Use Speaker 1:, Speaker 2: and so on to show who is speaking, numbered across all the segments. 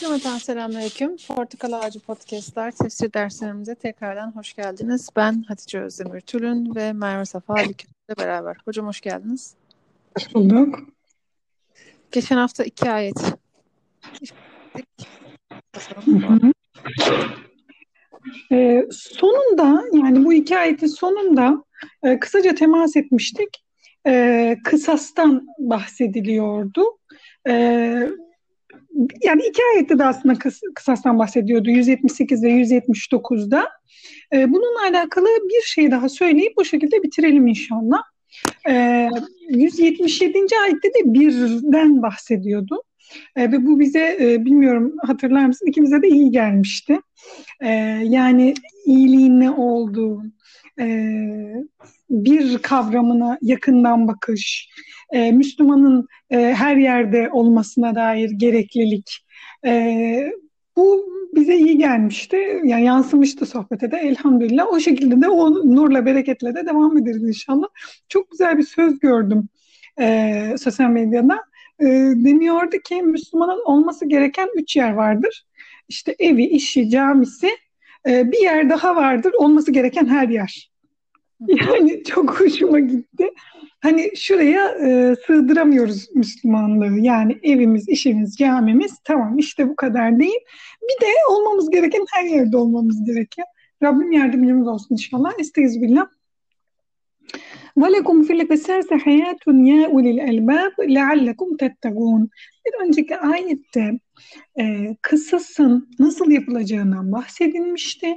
Speaker 1: Cümleten selamünaleyküm. Portakal Ağacı Podcastlar tefsir derslerimize tekrardan hoş geldiniz. Ben Hatice Özdemir Tülün ve Merve Safa ile beraber. Hocam hoş geldiniz.
Speaker 2: Hoş bulduk.
Speaker 1: Geçen hafta iki ayet.
Speaker 2: Ee, sonunda yani bu iki ayetin sonunda e, kısaca temas etmiştik. E, kısastan bahsediliyordu. E, yani iki ayette de aslında kıs, kısastan bahsediyordu 178 ve 179'da. E, bununla alakalı bir şey daha söyleyip bu şekilde bitirelim inşallah. E, 177. ayette de birden bahsediyordu. E, ve bu bize e, bilmiyorum hatırlar mısın ikimize de iyi gelmişti. E, yani iyiliğin ne olduğu, e, bir kavramına yakından bakış, e, Müslümanın e, her yerde olmasına dair gereklilik. E, bu bize iyi gelmişti. Yani yansımıştı sohbete de elhamdülillah. O şekilde de o nurla bereketle de devam ederiz inşallah. Çok güzel bir söz gördüm e, sosyal medyada. E, deniyordu ki Müslümanın olması gereken üç yer vardır. İşte evi, işi, camisi. E, bir yer daha vardır olması gereken her yer. Yani çok hoşuma gitti. Hani şuraya e, sığdıramıyoruz Müslümanlığı. Yani evimiz, işimiz, camimiz tamam işte bu kadar değil. Bir de olmamız gereken her yerde olmamız gereken. Rabbim yardımcımız olsun inşallah. İsteyiz billah. وَلَكُمْ فِي الْقِسَاسِ حَيَاتٌ يَا اُلِي الْاَلْبَابِ لَعَلَّكُمْ تَتَّقُونَ Bir önceki ayette e, kısasın nasıl yapılacağından bahsedilmişti.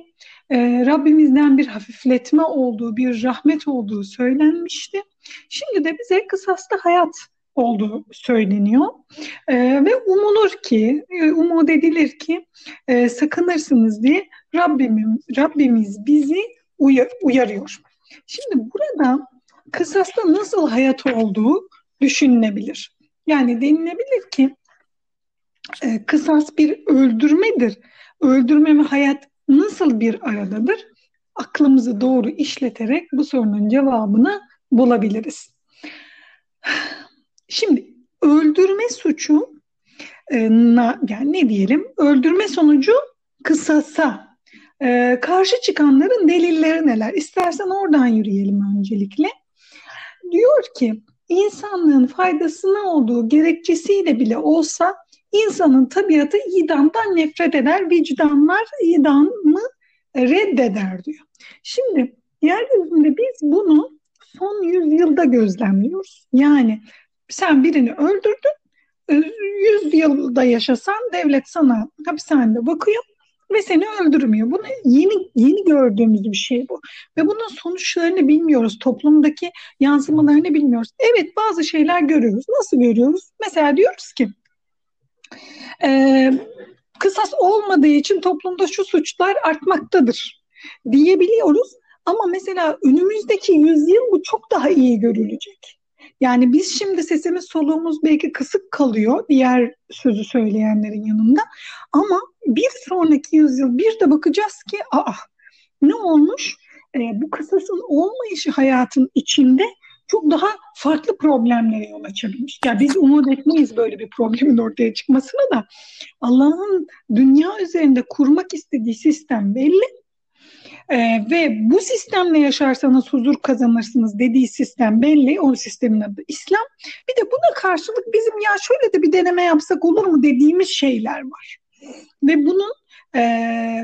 Speaker 2: E, Rabbimizden bir hafifletme olduğu, bir rahmet olduğu söylenmişti. Şimdi de bize kısasta hayat olduğu söyleniyor. E, ve umulur ki, e, umut edilir ki e, sakınırsınız diye Rabbimiz, Rabbimiz bizi uyar, uyarıyor. Şimdi burada kısasta nasıl hayat olduğu düşünülebilir. Yani denilebilir ki e, kısas bir öldürmedir. Öldürme ve hayat nasıl bir aradadır? Aklımızı doğru işleterek bu sorunun cevabını bulabiliriz. Şimdi öldürme suçu e, yani ne diyelim? Öldürme sonucu kısasa e, karşı çıkanların delilleri neler? İstersen oradan yürüyelim öncelikle. Diyor ki insanlığın faydasına olduğu gerekçesiyle bile olsa insanın tabiatı idamdan nefret eder, vicdanlar idamı reddeder diyor. Şimdi yeryüzünde biz bunu son yüzyılda gözlemliyoruz. Yani sen birini öldürdün, yüz yılda yaşasan devlet sana hapishanede bakıyor ve seni öldürmüyor. Bunu yeni yeni gördüğümüz bir şey bu. Ve bunun sonuçlarını bilmiyoruz. Toplumdaki yansımalarını bilmiyoruz. Evet bazı şeyler görüyoruz. Nasıl görüyoruz? Mesela diyoruz ki e, kısas olmadığı için toplumda şu suçlar artmaktadır diyebiliyoruz. Ama mesela önümüzdeki yüzyıl bu çok daha iyi görülecek. Yani biz şimdi sesimiz soluğumuz belki kısık kalıyor diğer sözü söyleyenlerin yanında. Ama bir sonraki yüzyıl bir de bakacağız ki aa ne olmuş? Ee, bu kısasın olmayışı hayatın içinde çok daha farklı problemlere yol açabilmiş. Ya yani biz umut etmeyiz böyle bir problemin ortaya çıkmasına da Allah'ın dünya üzerinde kurmak istediği sistem belli ee, ve bu sistemle yaşarsanız huzur kazanırsınız dediği sistem belli. O sistemin adı İslam. Bir de buna karşılık bizim ya şöyle de bir deneme yapsak olur mu dediğimiz şeyler var. Ve bunun e,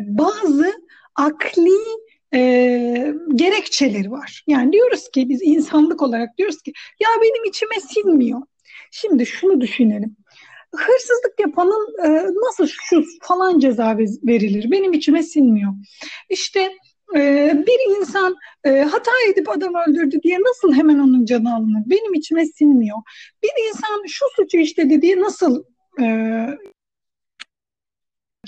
Speaker 2: bazı akli e, gerekçeleri var. Yani diyoruz ki biz insanlık olarak diyoruz ki ya benim içime sinmiyor. Şimdi şunu düşünelim. Hırsızlık yapanın e, nasıl şu falan ceza verilir? Benim içime sinmiyor. İşte ee, bir insan e, hata edip adam öldürdü diye nasıl hemen onun canı alınır? Benim içime sinmiyor. Bir insan şu suçu işledi diye nasıl e,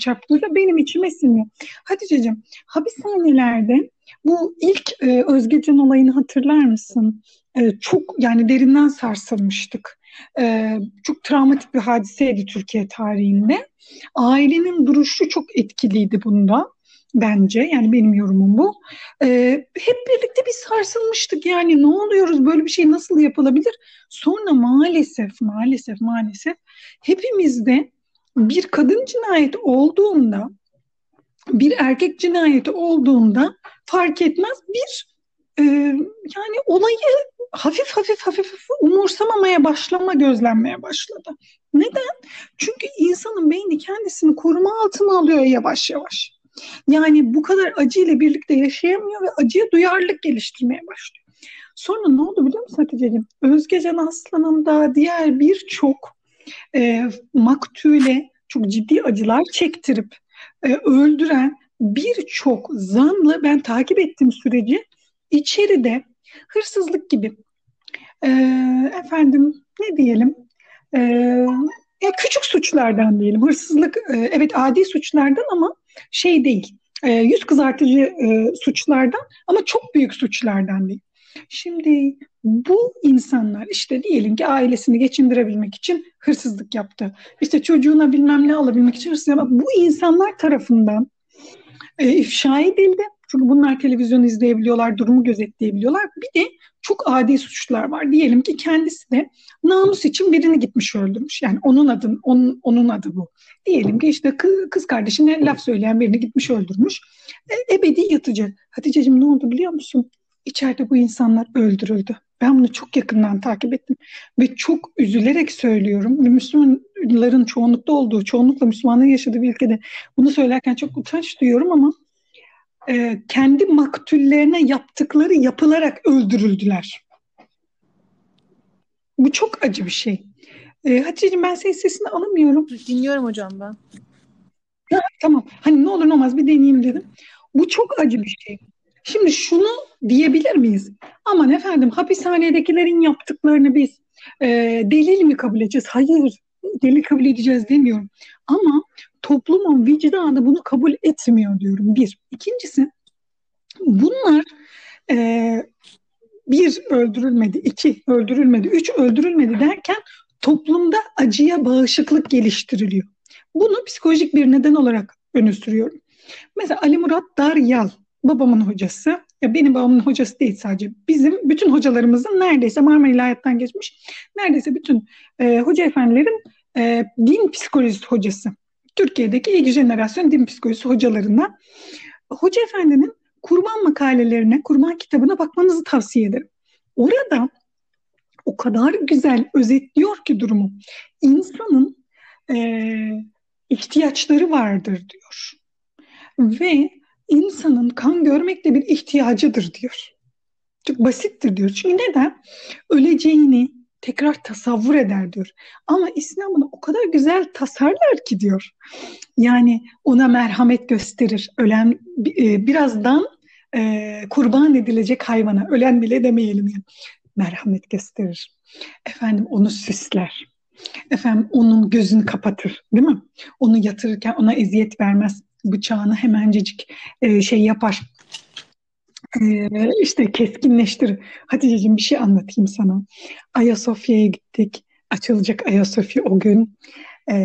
Speaker 2: çarptığında benim içime sinmiyor. Hatice'cim hapishanelerde bu ilk e, Özgecan olayını hatırlar mısın? E, çok yani derinden sarsılmıştık. E, çok travmatik bir hadiseydi Türkiye tarihinde. Ailenin duruşu çok etkiliydi bunda bence. Yani benim yorumum bu. Ee, hep birlikte bir sarsılmıştık yani ne oluyoruz böyle bir şey nasıl yapılabilir? Sonra maalesef maalesef maalesef hepimizde bir kadın cinayeti olduğunda bir erkek cinayeti olduğunda fark etmez bir e, yani olayı hafif hafif hafif umursamamaya başlama gözlenmeye başladı. Neden? Çünkü insanın beyni kendisini koruma altına alıyor yavaş yavaş. Yani bu kadar acıyla birlikte yaşayamıyor ve acıya duyarlılık geliştirmeye başlıyor. Sonra ne oldu biliyor musun Hatice'ciğim? Özgecan Aslan'ın da diğer birçok e, maktule çok ciddi acılar çektirip e, öldüren birçok zanlı ben takip ettiğim süreci içeride hırsızlık gibi e, efendim ne diyelim e, küçük suçlardan diyelim hırsızlık e, evet adi suçlardan ama şey değil e, yüz kızartıcı e, suçlardan ama çok büyük suçlardan değil. Şimdi bu insanlar işte diyelim ki ailesini geçindirebilmek için hırsızlık yaptı. İşte çocuğuna bilmem ne alabilmek için hırsızlık yaptı. Bu insanlar tarafından e, ifşa edildi. Çünkü bunlar televizyon izleyebiliyorlar, durumu gözetleyebiliyorlar. Bir de çok adi suçlar var. Diyelim ki kendisi de namus için birini gitmiş öldürmüş. Yani onun adı, onun, onun adı bu. Diyelim ki işte kız kardeşine laf söyleyen birini gitmiş öldürmüş. E, ebedi yatıcı. Hatice'cim ne oldu biliyor musun? İçeride bu insanlar öldürüldü. Ben bunu çok yakından takip ettim ve çok üzülerek söylüyorum. Müslümanların çoğunlukta olduğu, çoğunlukla Müslümanların yaşadığı bir ülkede bunu söylerken çok utanç duyuyorum ama e, kendi maktullerine yaptıkları yapılarak öldürüldüler. Bu çok acı bir şey. E, Hatice'ciğim ben senin sesini alamıyorum.
Speaker 1: Dinliyorum hocam ben.
Speaker 2: Ha, tamam. Hani ne olur ne olmaz bir deneyeyim dedim. Bu çok acı bir şey. Şimdi şunu diyebilir miyiz? Aman efendim hapishanedekilerin yaptıklarını biz e, delil mi kabul edeceğiz? Hayır, delil kabul edeceğiz demiyorum. Ama toplumun vicdanı bunu kabul etmiyor diyorum. Bir. İkincisi bunlar e, bir öldürülmedi, iki öldürülmedi, üç öldürülmedi derken toplumda acıya bağışıklık geliştiriliyor. Bunu psikolojik bir neden olarak öne sürüyorum. Mesela Ali Murat Daryal babamın hocası, ya benim babamın hocası değil sadece, bizim bütün hocalarımızın neredeyse Marmara İlahiyat'tan geçmiş, neredeyse bütün e, hoca efendilerin e, din psikolojisi hocası. Türkiye'deki ilk jenerasyon din psikolojisi hocalarından. Hoca efendinin kurban makalelerine, kurban kitabına bakmanızı tavsiye ederim. Orada o kadar güzel özetliyor ki durumu. İnsanın e, ihtiyaçları vardır diyor. Ve insanın kan görmek de bir ihtiyacıdır diyor. Çok basittir diyor. Çünkü neden? Öleceğini tekrar tasavvur eder diyor. Ama İslam bunu o kadar güzel tasarlar ki diyor. Yani ona merhamet gösterir. Ölen e, birazdan e, kurban edilecek hayvana, ölen bile demeyelim yani. Merhamet gösterir. Efendim onu süsler. Efendim onun gözünü kapatır, değil mi? Onu yatırırken ona eziyet vermez bıçağını hemencecik e, şey yapar. E, işte keskinleştir. Hatice'cim bir şey anlatayım sana. Ayasofya'ya gittik. Açılacak Ayasofya o gün. E,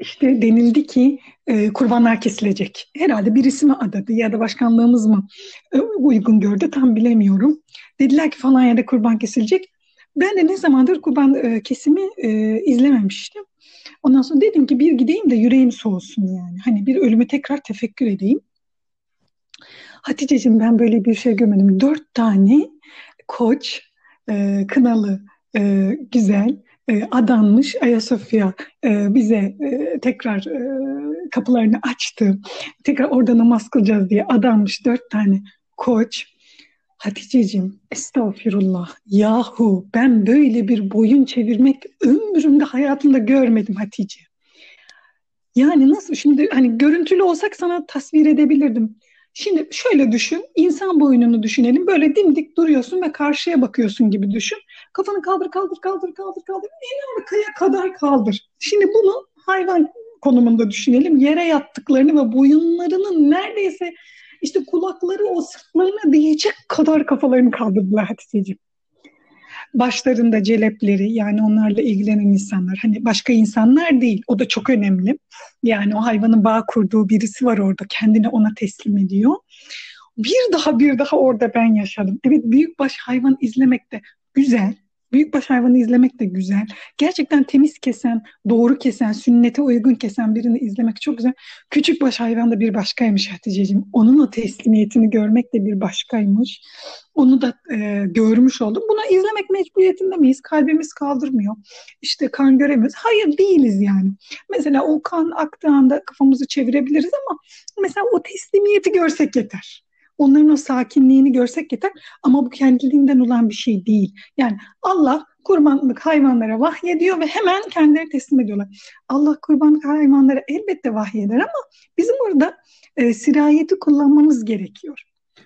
Speaker 2: işte denildi ki e, kurbanlar kesilecek. Herhalde birisi mi adadı ya da başkanlığımız mı e, uygun gördü tam bilemiyorum. Dediler ki falan yerde kurban kesilecek. Ben de ne zamandır kurban e, kesimi e, izlememiştim. Ondan sonra dedim ki bir gideyim de yüreğim soğusun yani. Hani bir ölümü tekrar tefekkür edeyim. Hatice'cim ben böyle bir şey görmedim. Dört tane koç, e, kınalı, e, güzel, e, adanmış Ayasofya e, bize e, tekrar e, kapılarını açtı. Tekrar orada namaz kılacağız diye adanmış dört tane koç. Hatice'cim estağfirullah yahu ben böyle bir boyun çevirmek ömrümde hayatımda görmedim Hatice. Yani nasıl şimdi hani görüntülü olsak sana tasvir edebilirdim. Şimdi şöyle düşün, insan boynunu düşünelim. Böyle dimdik duruyorsun ve karşıya bakıyorsun gibi düşün. Kafanı kaldır, kaldır, kaldır, kaldır, kaldır. En arkaya kadar kaldır. Şimdi bunu hayvan konumunda düşünelim. Yere yattıklarını ve boyunlarının neredeyse işte kulakları o sırtlarına değecek kadar kafalarını kaldırdılar Hatice'ciğim. Başlarında celepleri yani onlarla ilgilenen insanlar. Hani başka insanlar değil. O da çok önemli. Yani o hayvanın bağ kurduğu birisi var orada. Kendini ona teslim ediyor. Bir daha bir daha orada ben yaşadım. Evet büyükbaş hayvan izlemek de güzel. Büyükbaş hayvanı izlemek de güzel. Gerçekten temiz kesen, doğru kesen, sünnete uygun kesen birini izlemek çok güzel. Küçükbaş hayvan da bir başkaymış Hatice'ciğim. Onun o teslimiyetini görmek de bir başkaymış. Onu da e, görmüş oldum. Buna izlemek mecburiyetinde miyiz? Kalbimiz kaldırmıyor. İşte kan göremiyoruz. Hayır değiliz yani. Mesela o kan aktığında kafamızı çevirebiliriz ama mesela o teslimiyeti görsek yeter. Onların o sakinliğini görsek yeter ama bu kendiliğinden olan bir şey değil. Yani Allah kurbanlık hayvanlara vahyediyor ve hemen kendileri teslim ediyorlar. Allah kurbanlık hayvanlara elbette vahyeder ama bizim orada e, sirayeti kullanmamız gerekiyor.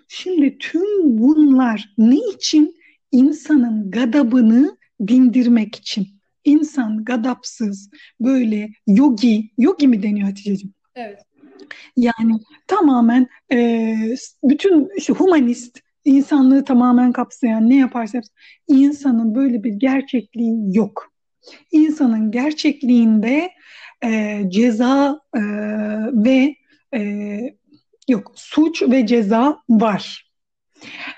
Speaker 2: Şimdi tüm bunlar ne için? İnsanın gadabını dindirmek için. İnsan gadapsız, böyle yogi, yogi mi deniyor Hatice'ciğim?
Speaker 1: Evet.
Speaker 2: Yani tamamen e, bütün işte humanist, insanlığı tamamen kapsayan ne yaparsa yapsın, insanın böyle bir gerçekliği yok. İnsanın gerçekliğinde e, ceza e, ve e, yok suç ve ceza var.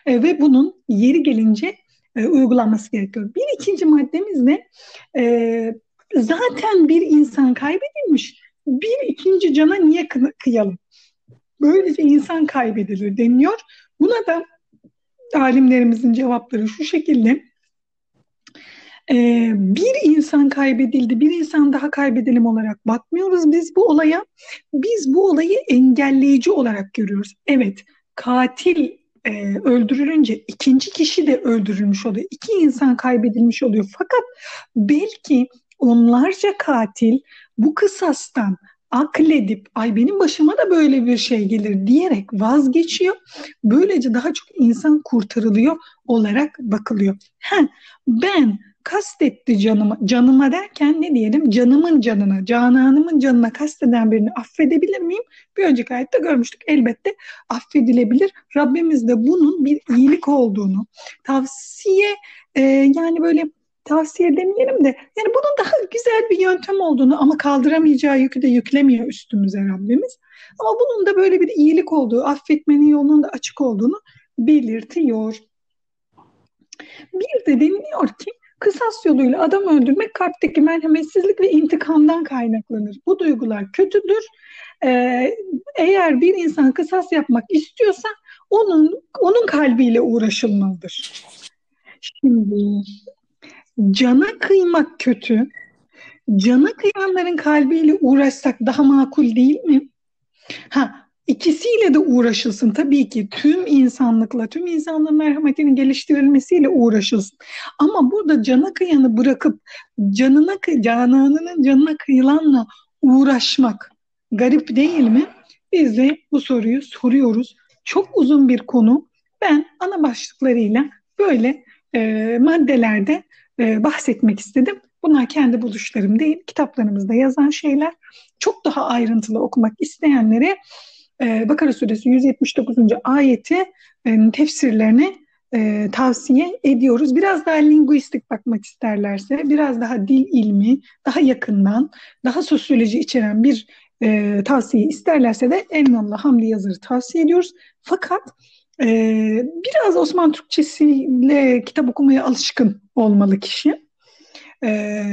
Speaker 2: E, ve bunun yeri gelince e, uygulanması gerekiyor. Bir ikinci maddemiz de e, zaten bir insan kaybedilmiş bir ikinci cana niye kıyalım? Böylece insan kaybedilir deniliyor. Buna da alimlerimizin cevapları şu şekilde. Ee, bir insan kaybedildi, bir insan daha kaybedelim olarak bakmıyoruz biz bu olaya. Biz bu olayı engelleyici olarak görüyoruz. Evet, katil e, öldürülünce ikinci kişi de öldürülmüş oluyor. İki insan kaybedilmiş oluyor. Fakat belki onlarca katil bu kısastan akledip ay benim başıma da böyle bir şey gelir diyerek vazgeçiyor. Böylece daha çok insan kurtarılıyor olarak bakılıyor. Ha, ben kastetti canıma, canıma derken ne diyelim canımın canına, cananımın canına kasteden birini affedebilir miyim? Bir önceki ayette görmüştük elbette affedilebilir. Rabbimiz de bunun bir iyilik olduğunu, tavsiye e, yani böyle tavsiye demeyelim de yani bunun daha güzel bir yöntem olduğunu ama kaldıramayacağı yükü de yüklemiyor üstümüze Rabbimiz. Ama bunun da böyle bir iyilik olduğu, affetmenin yolunun da açık olduğunu belirtiyor. Bir de deniliyor ki kısas yoluyla adam öldürmek kalpteki merhametsizlik ve intikamdan kaynaklanır. Bu duygular kötüdür. Ee, eğer bir insan kısas yapmak istiyorsa onun onun kalbiyle uğraşılmalıdır. Şimdi cana kıymak kötü. Cana kıyanların kalbiyle uğraşsak daha makul değil mi? Ha, ikisiyle de uğraşılsın tabii ki tüm insanlıkla, tüm insanlığın merhametinin geliştirilmesiyle uğraşılsın. Ama burada cana kıyanı bırakıp canına cananının canına kıyılanla uğraşmak garip değil mi? Biz de bu soruyu soruyoruz. Çok uzun bir konu. Ben ana başlıklarıyla böyle e, maddelerde e, bahsetmek istedim. Bunlar kendi buluşlarım değil, kitaplarımızda yazan şeyler. Çok daha ayrıntılı okumak isteyenlere e, Bakara Suresi 179. ayeti e, tefsirlerini e, tavsiye ediyoruz. Biraz daha linguistik bakmak isterlerse, biraz daha dil ilmi, daha yakından, daha sosyoloji içeren bir e, tavsiye isterlerse de Elmallah Hamdi Yazır'ı tavsiye ediyoruz. Fakat e, biraz Osmanlı Türkçesiyle kitap okumaya alışkın olmalı kişi. E,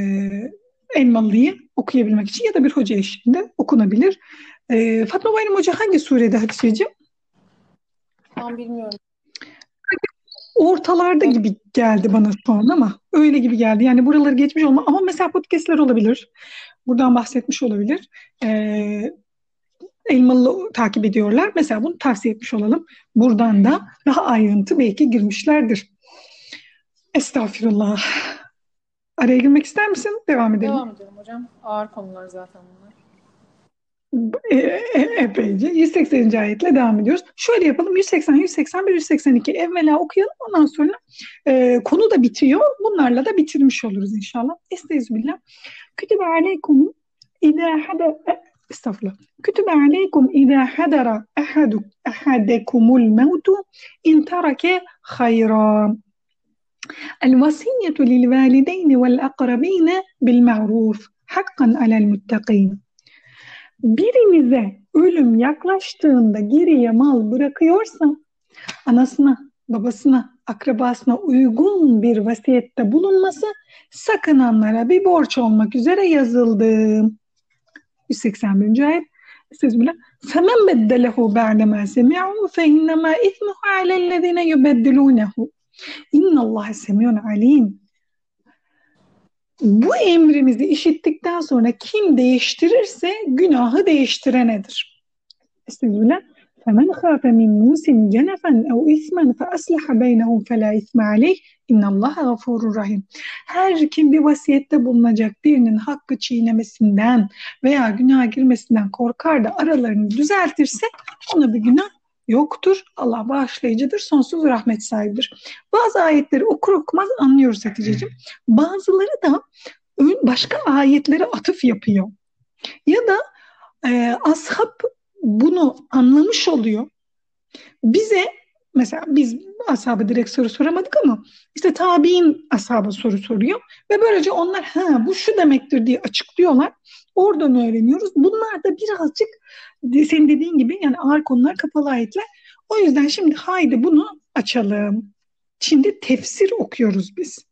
Speaker 2: Elmalı'yı okuyabilmek için ya da bir hoca eşliğinde okunabilir. E, Fatma Bayram Hoca hangi surede Hatice'ciğim?
Speaker 1: Ben bilmiyorum.
Speaker 2: Ortalarda gibi geldi bana şu an ama öyle gibi geldi. Yani buraları geçmiş olma ama mesela podcastler olabilir. Buradan bahsetmiş olabilir. Ee, Elmalı takip ediyorlar. Mesela bunu tavsiye etmiş olalım. Buradan da daha ayrıntı belki girmişlerdir. Estağfirullah. Araya girmek ister misin? Devam edelim.
Speaker 1: Devam edelim hocam. Ağır konular zaten bunlar.
Speaker 2: E, e, epeyce. 180. ayetle devam ediyoruz. Şöyle yapalım. 180, 181, 182 evvela okuyalım. Ondan sonra e, konu da bitiyor. Bunlarla da bitirmiş oluruz inşallah. Estağfirullah. Kütübe aleykum İzâ hada estağfurullah. Kütübe aleykum izâ hadara ahadu ahadekumul mevtu in terake hayra. الوصية للوالدين والأقربين بالمعروف حقا على المتقين birinize ölüm yaklaştığında geriye mal bırakıyorsa anasına, babasına, akrabasına uygun bir vasiyette bulunması sakınanlara bir borç olmak üzere yazıldı. 181. ayet. Estağfirullah. فَمَنْ بَدَّلَهُ بَعْدَ مَا سَمِعُوا فَإِنَّمَا إِثْمُهُ عَلَى الَّذِينَ يُبَدِّلُونَهُ اِنَّ اللّٰهَ سَمِيعٌ عَلِيمٌ Bu emrimizi işittikten sonra kim değiştirirse günahı değiştirenedir. Estağfirullah. فمن خاف من موس جنفا أو إثما فأصلح بينهم فلا إثم عليه إن الله غفور rahim. Her kim bir vasiyette bulunacak birinin hakkı çiğnemesinden veya günaha girmesinden korkar da aralarını düzeltirse ona bir günah yoktur. Allah bağışlayıcıdır, sonsuz rahmet sahibidir. Bazı ayetleri okur okumaz anlıyoruz Hatice'ciğim. Bazıları da başka ayetlere atıf yapıyor. Ya da e, ashab bunu anlamış oluyor. Bize mesela biz ashabı direkt soru soramadık ama işte tabi'in ashabı soru soruyor ve böylece onlar ha bu şu demektir diye açıklıyorlar. Oradan öğreniyoruz. Bunlar da birazcık senin dediğin gibi yani ağır konular kapalı ayetler. O yüzden şimdi haydi bunu açalım. Şimdi tefsir okuyoruz biz.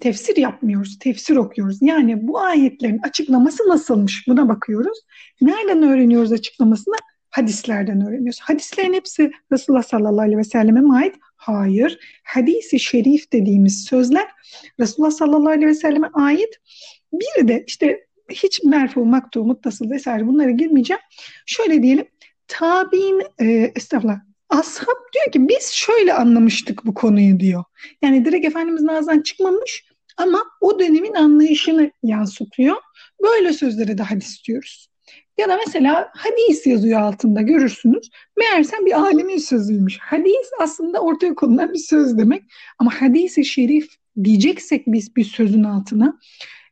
Speaker 2: Tefsir yapmıyoruz, tefsir okuyoruz. Yani bu ayetlerin açıklaması nasılmış buna bakıyoruz. Nereden öğreniyoruz açıklamasını? Hadislerden öğreniyoruz. Hadislerin hepsi Resulullah sallallahu aleyhi ve selleme mi ait? Hayır. Hadisi şerif dediğimiz sözler Resulullah sallallahu aleyhi ve selleme ait. Bir de işte hiç merfu, maktu, muttasıl vesaire bunlara girmeyeceğim. Şöyle diyelim. Tabi'in, e, estağfurullah, ashab diyor ki biz şöyle anlamıştık bu konuyu diyor. Yani direkt Efendimizin ağzından çıkmamış ama o dönemin anlayışını yansıtıyor. Böyle sözlere de hadis diyoruz. Ya da mesela hadis yazıyor altında görürsünüz. Meğersem bir alimin sözüymüş. Hadis aslında ortaya konulan bir söz demek. Ama hadisi şerif diyeceksek biz bir sözün altına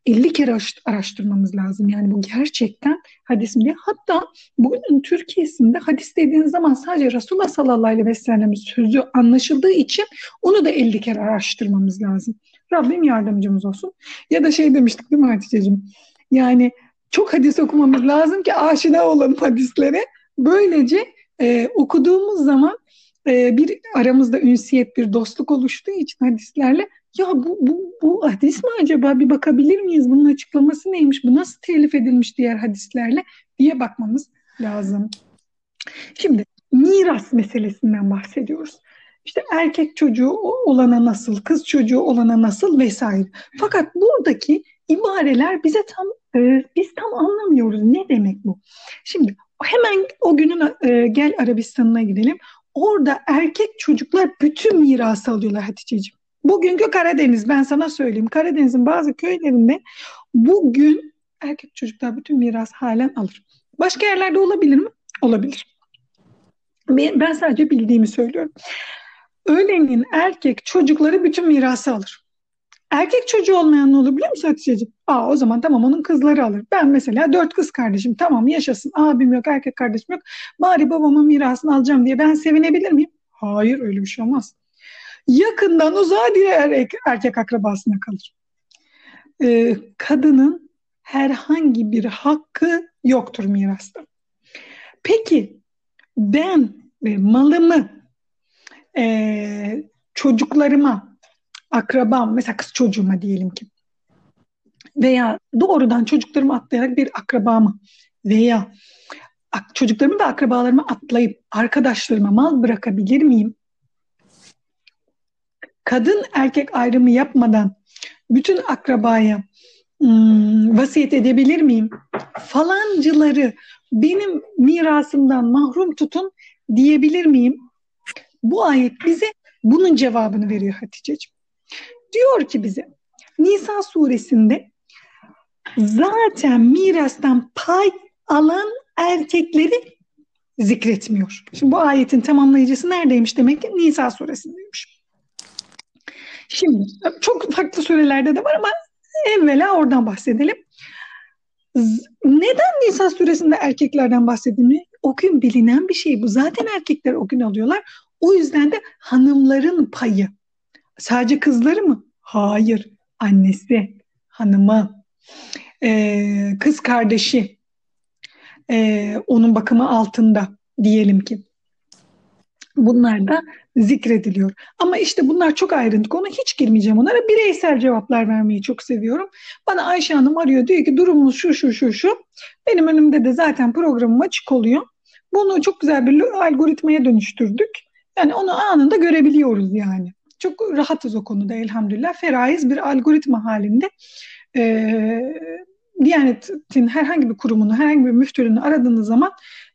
Speaker 2: 50 kere araştırmamız lazım. Yani bu gerçekten hadis mi diye. Hatta bugünün Türkiye'sinde hadis dediğiniz zaman sadece Resulullah sallallahu aleyhi ve sellem'in sözü anlaşıldığı için onu da 50 kere araştırmamız lazım. Rabbim yardımcımız olsun. Ya da şey demiştik değil mi Hatice'cim? Yani çok hadis okumamız lazım ki aşina olalım hadislere. Böylece e, okuduğumuz zaman e, bir aramızda ünsiyet, bir dostluk oluştuğu için hadislerle ya bu, bu, bu hadis mi acaba bir bakabilir miyiz? Bunun açıklaması neymiş? Bu nasıl telif edilmiş diğer hadislerle diye bakmamız lazım. Şimdi miras meselesinden bahsediyoruz. İşte erkek çocuğu olana nasıl, kız çocuğu olana nasıl vesaire. Fakat buradaki ibareler bize tam e, biz tam anlamıyoruz ne demek bu. Şimdi hemen o günün e, gel Arabistan'ına gidelim. Orada erkek çocuklar bütün mirası alıyorlar Hatice'ciğim. Bugünkü Karadeniz ben sana söyleyeyim. Karadeniz'in bazı köylerinde bugün erkek çocuklar bütün miras halen alır. Başka yerlerde olabilir mi? Olabilir. Ben sadece bildiğimi söylüyorum. Ölenin erkek çocukları bütün mirası alır. Erkek çocuğu olmayan ne olur biliyor musun Hatice'ciğim? Aa o zaman tamam onun kızları alır. Ben mesela dört kız kardeşim tamam yaşasın. Abim yok erkek kardeşim yok. Bari babamın mirasını alacağım diye ben sevinebilir miyim? Hayır öyle bir şey olmaz yakından uzağa diğer erkek, akrabasına kalır. Ee, kadının herhangi bir hakkı yoktur mirasta. Peki ben e, malımı e, çocuklarıma, akrabam, mesela kız çocuğuma diyelim ki veya doğrudan çocuklarımı atlayarak bir akrabamı veya çocuklarımı ve akrabalarımı atlayıp arkadaşlarıma mal bırakabilir miyim? Kadın erkek ayrımı yapmadan bütün akrabaya hmm, vasiyet edebilir miyim? Falancıları benim mirasımdan mahrum tutun diyebilir miyim? Bu ayet bize bunun cevabını veriyor Hatice'ciğim. Diyor ki bize Nisa suresinde zaten mirastan pay alan erkekleri zikretmiyor. Şimdi bu ayetin tamamlayıcısı neredeymiş demek ki Nisa suresindeymiş. Şimdi çok farklı surelerde de var ama evvela oradan bahsedelim. Neden Nisa suresinde erkeklerden bahsedilmiyor? O gün bilinen bir şey bu. Zaten erkekler o gün alıyorlar. O yüzden de hanımların payı. Sadece kızları mı? Hayır. Annesi, hanımı, e, kız kardeşi, e, onun bakımı altında diyelim ki. Bunlar da zikrediliyor. Ama işte bunlar çok ayrıntı konu. Hiç girmeyeceğim onlara. Bireysel cevaplar vermeyi çok seviyorum. Bana Ayşe Hanım arıyor diyor ki durumumuz şu şu şu şu. Benim önümde de zaten programım açık oluyor. Bunu çok güzel bir algoritmaya dönüştürdük. Yani onu anında görebiliyoruz yani. Çok rahatız o konuda elhamdülillah. Feraiz bir algoritma halinde e, Diyanet'in herhangi bir kurumunu, herhangi bir müftülüğünü aradığınız zaman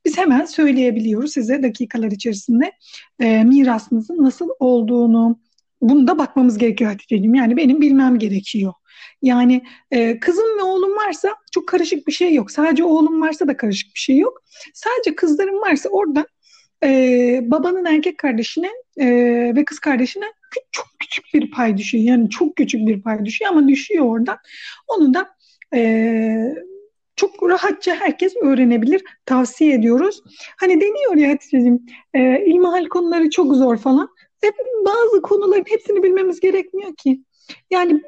Speaker 2: biz hemen söyleyebiliyoruz size dakikalar içerisinde e, mirasınızın nasıl olduğunu. Bunu da bakmamız gerekiyor Hatice'ciğim. Yani benim bilmem gerekiyor. Yani e, kızım ve oğlum varsa çok karışık bir şey yok. Sadece oğlum varsa da karışık bir şey yok. Sadece kızlarım varsa oradan e, babanın erkek kardeşine e, ve kız kardeşine çok küçük bir pay düşüyor. Yani çok küçük bir pay düşüyor ama düşüyor oradan. Onu da e, çok rahatça herkes öğrenebilir. Tavsiye ediyoruz. Hani deniyor ya Hatice'ciğim e, ilmihal konuları çok zor falan. Hep bazı konuların hepsini bilmemiz gerekmiyor ki. Yani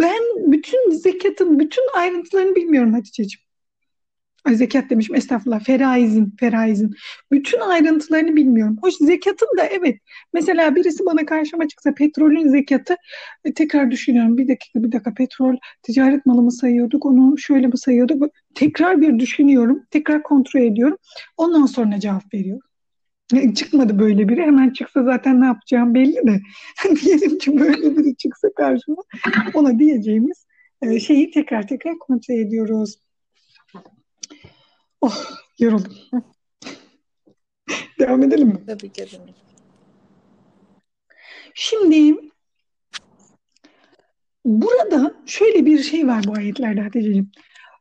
Speaker 2: ben bütün zekatın bütün ayrıntılarını bilmiyorum Hatice'ciğim. Zekat demişim estağfurullah. Feraizin, feraizin. Bütün ayrıntılarını bilmiyorum. Hoş zekatın da evet. Mesela birisi bana karşıma çıksa petrolün zekatı e, tekrar düşünüyorum. Bir dakika bir dakika petrol ticaret malı mı sayıyorduk? Onu şöyle mi sayıyorduk? Tekrar bir düşünüyorum. Tekrar kontrol ediyorum. Ondan sonra cevap veriyorum. E, çıkmadı böyle biri. Hemen çıksa zaten ne yapacağım belli de. Diyelim ki böyle biri çıksa karşıma ona diyeceğimiz e, şeyi tekrar tekrar kontrol ediyoruz. Oh yoruldum. Devam edelim mi?
Speaker 1: Tabii ki edelim.
Speaker 2: Şimdi burada şöyle bir şey var bu ayetlerde Hatice'ciğim.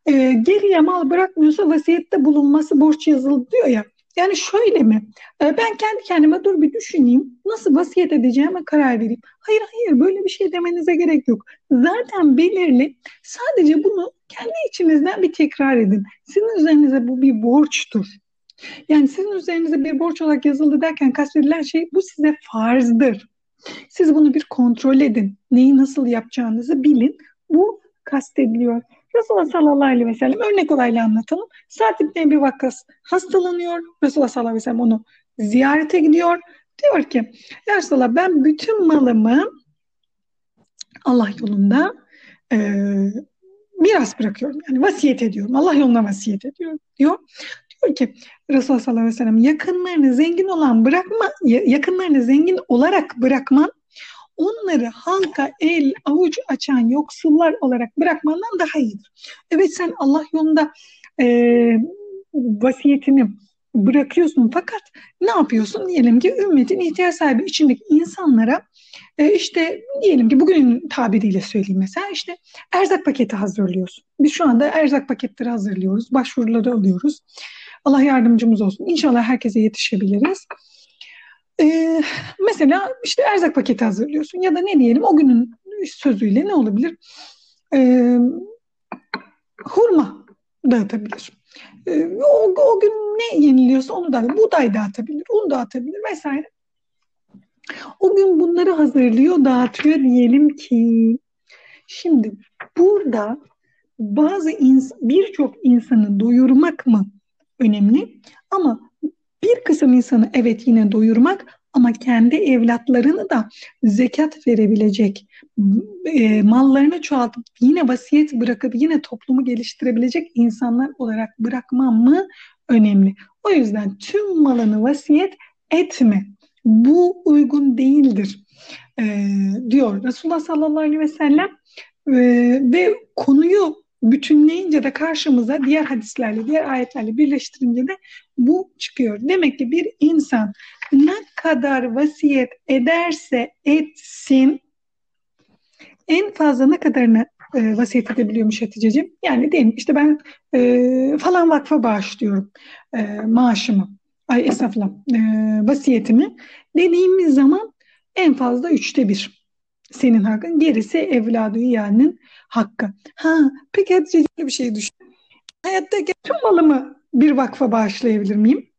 Speaker 2: Ee, geriye mal bırakmıyorsa vasiyette bulunması borç yazılı diyor ya. Yani şöyle mi? Ee, ben kendi kendime dur bir düşüneyim. Nasıl vasiyet edeceğime karar vereyim. Hayır hayır böyle bir şey demenize gerek yok. Zaten belirli. Sadece bunu kendi içinizden bir tekrar edin. Sizin üzerinize bu bir borçtur. Yani sizin üzerinize bir borç olarak yazıldı derken kastedilen şey bu size farzdır. Siz bunu bir kontrol edin. Neyi nasıl yapacağınızı bilin. Bu kastediliyor. Resulullah sallallahu aleyhi ve sellem örnek olayla anlatalım. Sa'd ibn Ebi Vakkas hastalanıyor. Resulullah sallallahu aleyhi ve sellem onu ziyarete gidiyor. Diyor ki ya Resulallah ben bütün malımı Allah yolunda e, miras bırakıyorum. Yani vasiyet ediyorum. Allah yoluna vasiyet ediyorum diyor. Diyor ki Resulullah sallallahu aleyhi ve sellem yakınlarını zengin olan bırakma, yakınlarını zengin olarak bırakman onları halka el avuç açan yoksullar olarak bırakmandan daha iyidir. Evet sen Allah yolunda e, vasiyetini bırakıyorsun fakat ne yapıyorsun? Diyelim ki ümmetin ihtiyaç sahibi içindeki insanlara e, işte diyelim ki bugün tabiriyle söyleyeyim mesela işte erzak paketi hazırlıyorsun. Biz şu anda erzak paketleri hazırlıyoruz. Başvuruları alıyoruz. Allah yardımcımız olsun. İnşallah herkese yetişebiliriz. Ee, mesela işte erzak paketi hazırlıyorsun ya da ne diyelim o günün sözüyle ne olabilir? Ee, hurma dağıtabilir. Ee, o, o gün ne yeniliyorsa onu da buğday dağıtabilir, un dağıtabilir vesaire. O gün bunları hazırlıyor, dağıtıyor diyelim ki. Şimdi burada bazı ins birçok insanı doyurmak mı önemli? Ama bir kısım insanı evet yine doyurmak ama kendi evlatlarını da zekat verebilecek, e, mallarını çoğaltıp yine vasiyet bırakıp yine toplumu geliştirebilecek insanlar olarak bırakmam mı önemli. O yüzden tüm malını vasiyet etme. Bu uygun değildir e, diyor Resulullah sallallahu aleyhi ve sellem e, ve konuyu bütünleyince de karşımıza diğer hadislerle, diğer ayetlerle birleştirince de bu çıkıyor. Demek ki bir insan ne kadar vasiyet ederse etsin en fazla ne kadarını e, vasiyet edebiliyormuş Hatice'ciğim? Yani diyelim işte ben e, falan vakfa bağışlıyorum e, maaşımı, ay esnafla e, vasiyetimi dediğimiz zaman en fazla üçte bir senin hakkın. Gerisi evladı yani hakkı. Ha, peki Hatice bir şey düşün. Hayatta tüm malımı bir vakfa bağışlayabilir miyim?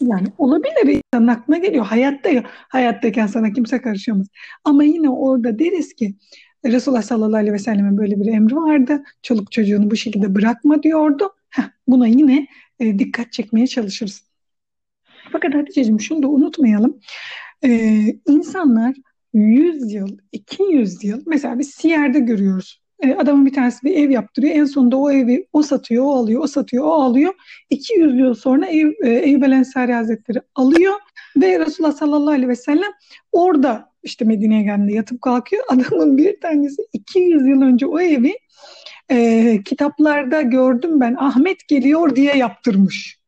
Speaker 2: Yani olabilir insanın aklına geliyor. Hayatta hayattayken sana kimse karışamaz. Ama yine orada deriz ki Resulullah sallallahu aleyhi ve sellem'in böyle bir emri vardı. Çoluk çocuğunu bu şekilde bırakma diyordu. Heh, buna yine e, dikkat çekmeye çalışırız. Fakat Hatice'cim şunu da unutmayalım. Ee, insanlar 100 yıl, 200 yıl mesela biz Siyer'de görüyoruz. Ee, adamın bir tanesi bir ev yaptırıyor. En sonunda o evi o satıyor, o alıyor, o satıyor, o alıyor. 200 yıl sonra ev, e, Eyüp Ensari Hazretleri alıyor ve Resulullah sallallahu aleyhi ve sellem orada işte Medine'ye geldiğinde yatıp kalkıyor. Adamın bir tanesi 200 yıl önce o evi e, kitaplarda gördüm ben Ahmet geliyor diye yaptırmış.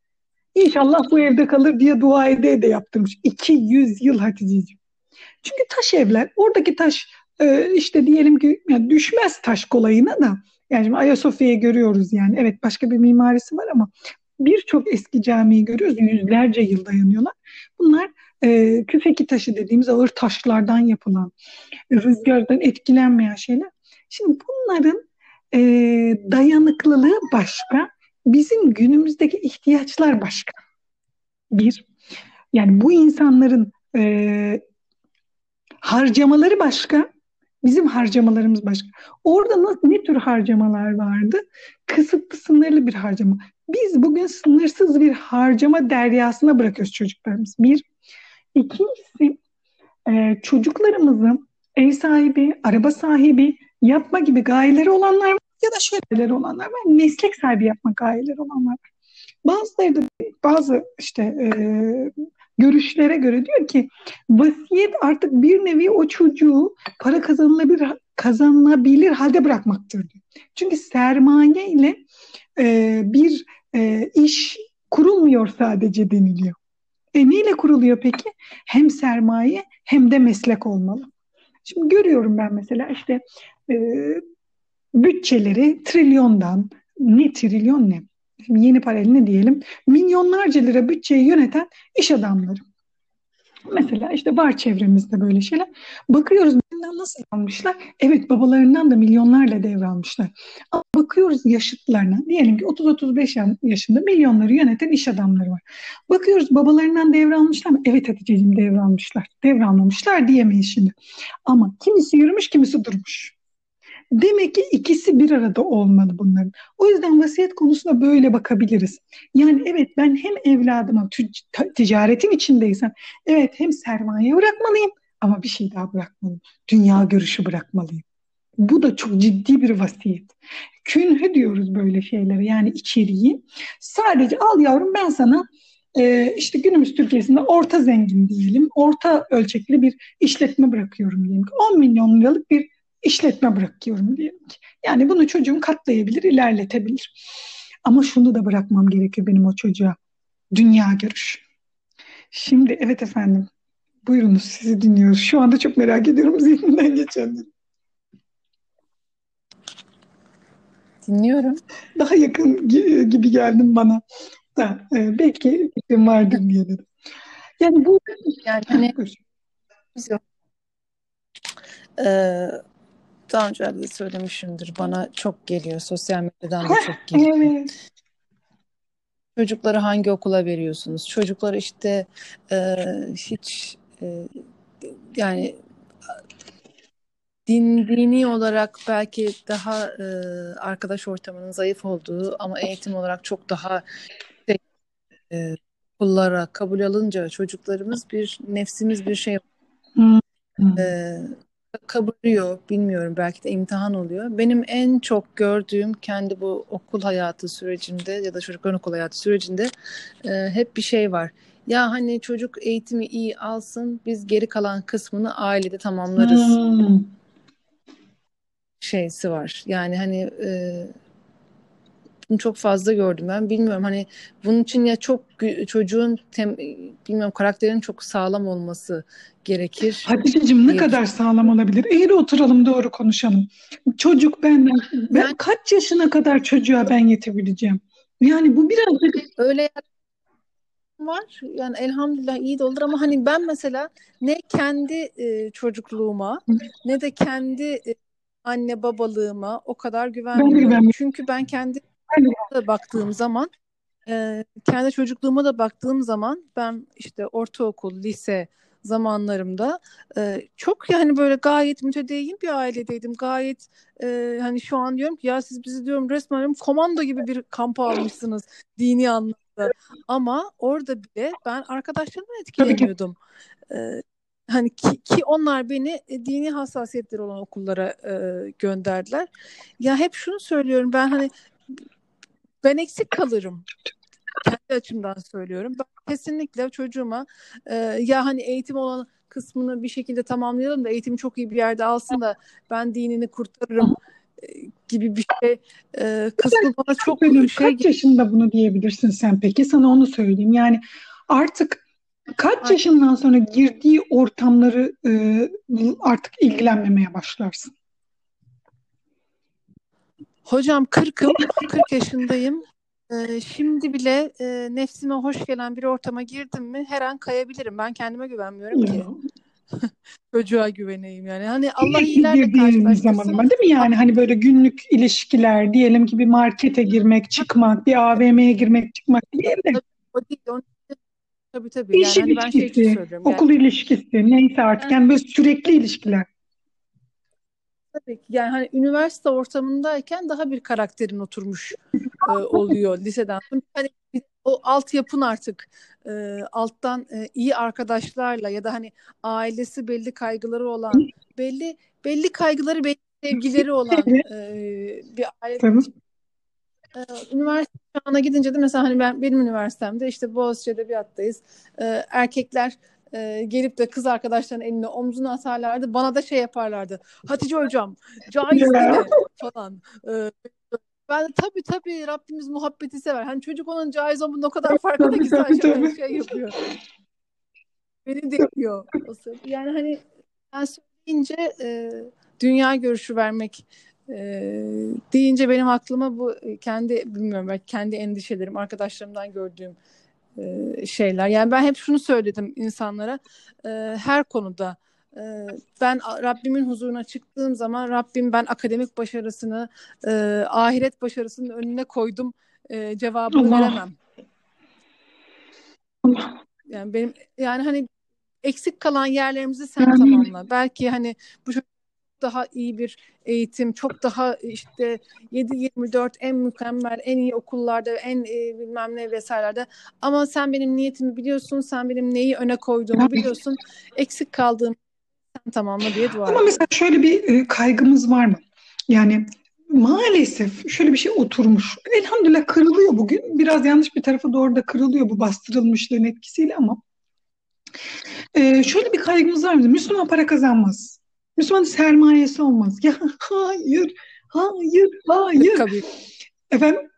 Speaker 2: İnşallah bu evde kalır diye dua ede de yaptırmış. 200 yıl Hatice'ciğim. Çünkü taş evler, oradaki taş e, işte diyelim ki yani düşmez taş kolayına da. Yani şimdi Ayasofya'yı görüyoruz yani. Evet başka bir mimarisi var ama birçok eski camiyi görüyoruz. Yüzlerce yıl dayanıyorlar. Bunlar e, küfeki taşı dediğimiz ağır taşlardan yapılan, rüzgardan etkilenmeyen şeyler. Şimdi bunların e, dayanıklılığı başka, bizim günümüzdeki ihtiyaçlar başka. Bir, yani bu insanların e, harcamaları başka, bizim harcamalarımız başka. Orada nasıl, ne tür harcamalar vardı? Kısıtlı, sınırlı bir harcama. Biz bugün sınırsız bir harcama deryasına bırakıyoruz çocuklarımız. Bir. İkincisi, e, çocuklarımızın ev sahibi, araba sahibi yapma gibi gayeleri olanlar var ya da şöyleleri olanlar var. Meslek sahibi yapma gayeleri olanlar var. Bazıları da bazı işte e, görüşlere göre diyor ki vasiyet artık bir nevi o çocuğu para kazanılabilir kazanılabilir halde bırakmaktır. Çünkü sermaye ile e, bir e, iş kurulmuyor sadece deniliyor. E neyle kuruluyor peki? Hem sermaye hem de meslek olmalı. Şimdi görüyorum ben mesela işte e, bütçeleri trilyondan, ne trilyon ne? Yeni parayla ne diyelim? Milyonlarca lira bütçeyi yöneten iş adamları. Mesela işte var çevremizde böyle şeyler. Bakıyoruz nasıl almışlar? Evet babalarından da milyonlarla devralmışlar. Ama bakıyoruz yaşıtlarına. Diyelim ki 30-35 yaşında milyonları yöneten iş adamları var. Bakıyoruz babalarından devralmışlar mı? Evet Hatice'ciğim devralmışlar. Devralmamışlar diyemeyiz şimdi. Ama kimisi yürümüş kimisi durmuş. Demek ki ikisi bir arada olmalı bunların. O yüzden vasiyet konusuna böyle bakabiliriz. Yani evet ben hem evladıma ticaretin içindeysem evet hem sermaye bırakmalıyım ama bir şey daha bırakmalıyım. Dünya görüşü bırakmalıyım. Bu da çok ciddi bir vasiyet. Künhü diyoruz böyle şeylere yani içeriği. Sadece al yavrum ben sana e, işte günümüz Türkiye'sinde orta zengin diyelim, orta ölçekli bir işletme bırakıyorum diyelim ki 10 milyon liralık bir işletme bırakıyorum diyelim ki. Yani bunu çocuğum katlayabilir, ilerletebilir. Ama şunu da bırakmam gerekiyor benim o çocuğa. Dünya görüş. Şimdi evet efendim. Buyurunuz sizi dinliyoruz. Şu anda çok merak ediyorum zihninden geçenleri.
Speaker 1: Dinliyorum.
Speaker 2: Daha yakın gibi geldim bana. Da, e, belki fikrim vardır diye dedim. Yani bu
Speaker 1: yani hani Ee, daha önce de söylemişimdir. Bana çok geliyor. Sosyal medyadan da çok geliyor. evet. Çocukları hangi okula veriyorsunuz? Çocukları işte e, hiç e, yani din dini olarak belki daha e, arkadaş ortamının zayıf olduğu ama eğitim olarak çok daha e, kullara kabul alınca çocuklarımız bir nefsimiz bir şey e, kabarıyor bilmiyorum belki de imtihan oluyor. Benim en çok gördüğüm kendi bu okul hayatı sürecinde ya da çocukların okul hayatı sürecinde e, hep bir şey var. Ya hani çocuk eğitimi iyi alsın biz geri kalan kısmını ailede tamamlarız. Hmm. Şeysi var. Yani hani e, bunu çok fazla gördüm ben. Bilmiyorum hani bunun için ya çok çocuğun tem, bilmiyorum karakterin çok sağlam olması gerekir.
Speaker 2: Hatice'cim ne kadar sağlam olabilir? Eğri oturalım doğru konuşalım. Çocuk ben, ben yani, kaç yaşına kadar çocuğa ben yetebileceğim? Yani bu birazcık...
Speaker 1: Öyle var. Yani elhamdülillah iyi de olur ama hani ben mesela ne kendi e, çocukluğuma ne de kendi e, anne babalığıma o kadar güvenmiyorum. Ben Çünkü ben kendi da baktığım zaman e, kendi çocukluğuma da baktığım zaman ben işte ortaokul, lise zamanlarımda e, çok yani böyle gayet mütedeyyin bir ailedeydim. Gayet e, hani şu an diyorum ki ya siz bizi diyorum resmen diyorum, komando gibi bir kampa almışsınız dini anlamda. Ama orada bile ben arkadaşlarımdan etkileniyordum. E, hani ki, ki onlar beni e, dini hassasiyetleri olan okullara e, gönderdiler. Ya hep şunu söylüyorum ben hani ben eksik kalırım. Kendi açımdan söylüyorum. Ben kesinlikle çocuğuma e, ya hani eğitim olan kısmını bir şekilde tamamlayalım da eğitimi çok iyi bir yerde alsın da ben dinini kurtarırım e, gibi bir şey e, kısmı bana çok
Speaker 2: Benim,
Speaker 1: şey
Speaker 2: kaç yaşında bunu diyebilirsin sen peki? Sana onu söyleyeyim. Yani artık kaç yaşından sonra girdiği ortamları e, artık ilgilenmemeye başlarsın?
Speaker 1: Hocam 40'ım, 40 yaşındayım. Ee, şimdi bile e, nefsime hoş gelen bir ortama girdim mi her an kayabilirim. Ben kendime güvenmiyorum ki. Çocuğa güveneyim yani. Hani Allah iyilerle
Speaker 2: zaman
Speaker 1: karşılaştırsın.
Speaker 2: ama değil mi yani hani böyle günlük ilişkiler diyelim ki bir markete girmek, çıkmak, bir AVM'ye girmek, çıkmak değil de
Speaker 1: O değil, onun Tabii tabii.
Speaker 2: iş
Speaker 1: Yani hani ben şey için
Speaker 2: ilişkisi,
Speaker 1: söylüyorum. Yani,
Speaker 2: okul ilişkisi neyse artık yani böyle sürekli ilişkiler.
Speaker 1: Tabii ki. Yani hani üniversite ortamındayken daha bir karakterin oturmuş e, oluyor liseden. Hani o altyapın artık e, alttan e, iyi arkadaşlarla ya da hani ailesi belli kaygıları olan belli belli kaygıları belli sevgileri olan e, bir aile
Speaker 2: Tabii.
Speaker 1: Ee, üniversite çağına gidince de mesela hani ben benim üniversitemde işte Boğaziçi Edebiyat'tayız. Ee, erkekler e, gelip de kız arkadaşlarının eline omzuna atarlardı. Bana da şey yaparlardı. Hatice hocam caiz değil falan. Ee, ben de tabii tabii Rabbimiz muhabbeti sever. Hani çocuk onun caiz olmanın o kadar farkında ki sadece
Speaker 2: tabii.
Speaker 1: şey yapıyor. Beni de yapıyor. Yani hani ben söyleyince e, dünya görüşü vermek e, deyince benim aklıma bu e, kendi bilmiyorum belki kendi endişelerim arkadaşlarımdan gördüğüm e, şeyler. Yani ben hep şunu söyledim insanlara e, her konuda e, ben Rabbimin huzuruna çıktığım zaman Rabbim ben akademik başarısını e, ahiret başarısının önüne koydum e, cevabını
Speaker 2: Allah.
Speaker 1: veremem.
Speaker 2: Allah.
Speaker 1: Yani benim yani hani eksik kalan yerlerimizi sen tamamla. Belki hani bu çocuk daha iyi bir eğitim, çok daha işte 7-24 en mükemmel, en iyi okullarda, en e, bilmem ne vesairelerde. Ama sen benim niyetimi biliyorsun, sen benim neyi öne koyduğumu biliyorsun. Eksik kaldığım sen tamamla diye dua
Speaker 2: Ama mesela şöyle bir e, kaygımız var mı? Yani maalesef şöyle bir şey oturmuş. Elhamdülillah kırılıyor bugün. Biraz yanlış bir tarafa doğru da kırılıyor bu bastırılmışlığın etkisiyle ama e, şöyle bir kaygımız var bizim. Müslüman para kazanmaz. Müslümanın sermayesi olmaz. Ya hayır, hayır, hayır.
Speaker 1: Hırka bir,
Speaker 2: Efendim?